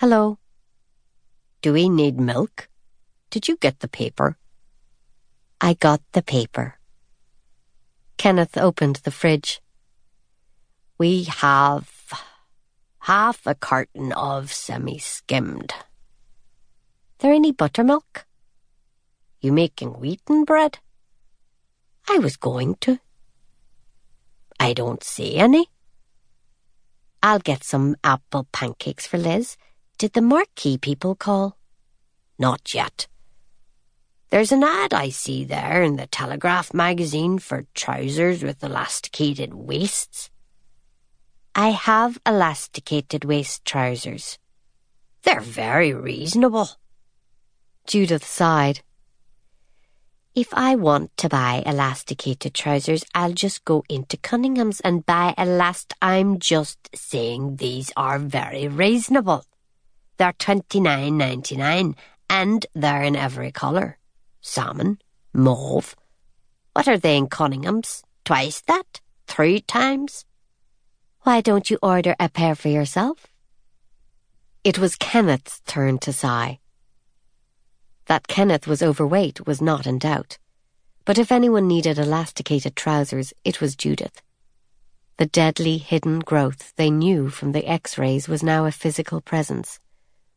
Hello. Do we need milk? Did you get the paper? I got the paper. Kenneth opened the fridge. We have half a carton of semi-skimmed. There any buttermilk? You making wheaten bread? I was going to. I don't see any. I'll get some apple pancakes for Liz. Did the marquee people call? Not yet. There's an ad I see there in the Telegraph magazine for trousers with elasticated waists. I have elasticated waist trousers. They're very reasonable. Judith sighed. If I want to buy elasticated trousers, I'll just go into Cunningham's and buy elast. I'm just saying these are very reasonable. They're twenty nine ninety nine, and they're in every colour salmon, mauve. What are they in Cunningham's? Twice that? Three times? Why don't you order a pair for yourself? It was Kenneth's turn to sigh. That Kenneth was overweight was not in doubt. But if anyone needed elasticated trousers, it was Judith. The deadly hidden growth they knew from the x-rays was now a physical presence,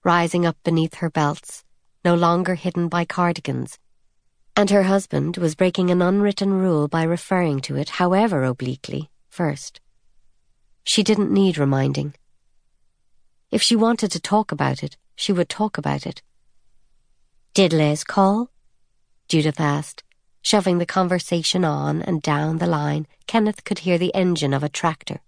rising up beneath her belts, no longer hidden by cardigans, and her husband was breaking an unwritten rule by referring to it, however obliquely, first. She didn't need reminding. If she wanted to talk about it, she would talk about it. Did Liz call? Judith asked. Shoving the conversation on and down the line, Kenneth could hear the engine of a tractor,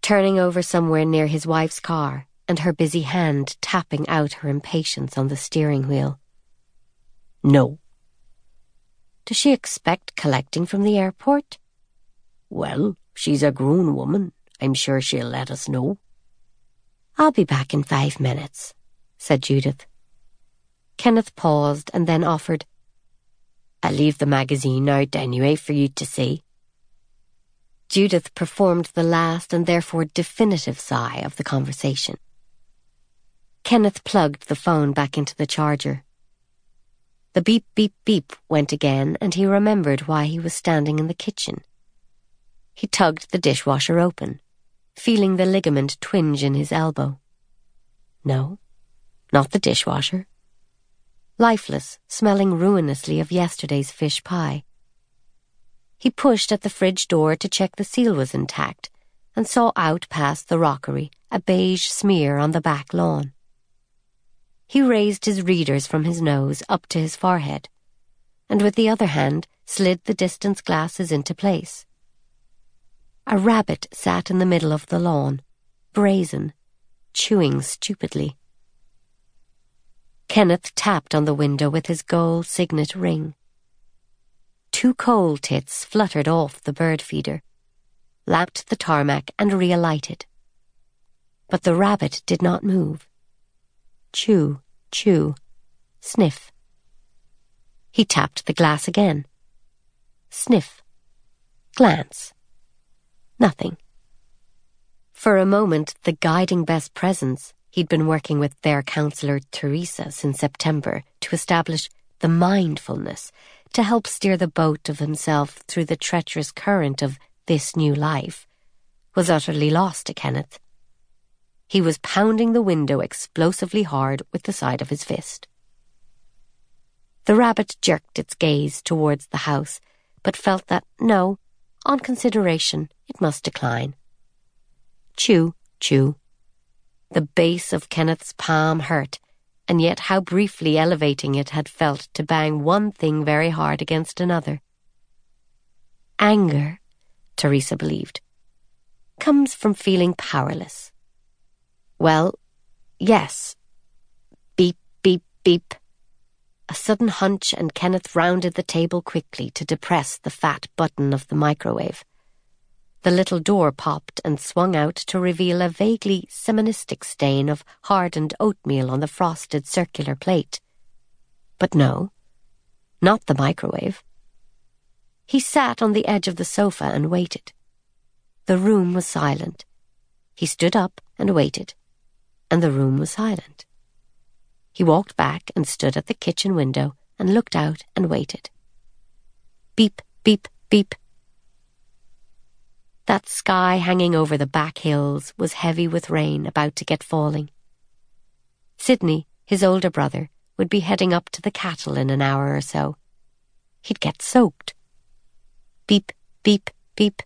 turning over somewhere near his wife's car, and her busy hand tapping out her impatience on the steering wheel. No. Does she expect collecting from the airport? Well, she's a grown woman. I'm sure she'll let us know. I'll be back in five minutes, said Judith. Kenneth paused and then offered, I'll leave the magazine out anyway for you to see. Judith performed the last and therefore definitive sigh of the conversation. Kenneth plugged the phone back into the charger. The beep, beep, beep went again, and he remembered why he was standing in the kitchen. He tugged the dishwasher open, feeling the ligament twinge in his elbow. No, not the dishwasher. Lifeless, smelling ruinously of yesterday's fish pie. He pushed at the fridge door to check the seal was intact and saw out past the rockery a beige smear on the back lawn. He raised his readers from his nose up to his forehead, and with the other hand slid the distance glasses into place. A rabbit sat in the middle of the lawn, brazen, chewing stupidly. Kenneth tapped on the window with his gold signet ring. Two coal tits fluttered off the bird feeder, lapped the tarmac and realighted. But the rabbit did not move chew, chew, sniff. He tapped the glass again. Sniff. Glance. Nothing. For a moment, the guiding best presence he'd been working with their counselor Teresa since September to establish the mindfulness to help steer the boat of himself through the treacherous current of this new life, was utterly lost to Kenneth. He was pounding the window explosively hard with the side of his fist. The rabbit jerked its gaze towards the house, but felt that, no, on consideration, it must decline. Chew, chew. The base of Kenneth's palm hurt, and yet how briefly elevating it had felt to bang one thing very hard against another. Anger, Teresa believed, comes from feeling powerless. Well, yes. Beep, beep, beep. A sudden hunch, and Kenneth rounded the table quickly to depress the fat button of the microwave. The little door popped and swung out to reveal a vaguely simonistic stain of hardened oatmeal on the frosted circular plate. But no, not the microwave. He sat on the edge of the sofa and waited. The room was silent. He stood up and waited and the room was silent. He walked back and stood at the kitchen window and looked out and waited. Beep, beep, beep. That sky hanging over the back hills was heavy with rain about to get falling. Sidney, his older brother, would be heading up to the cattle in an hour or so. He'd get soaked. Beep, beep, beep.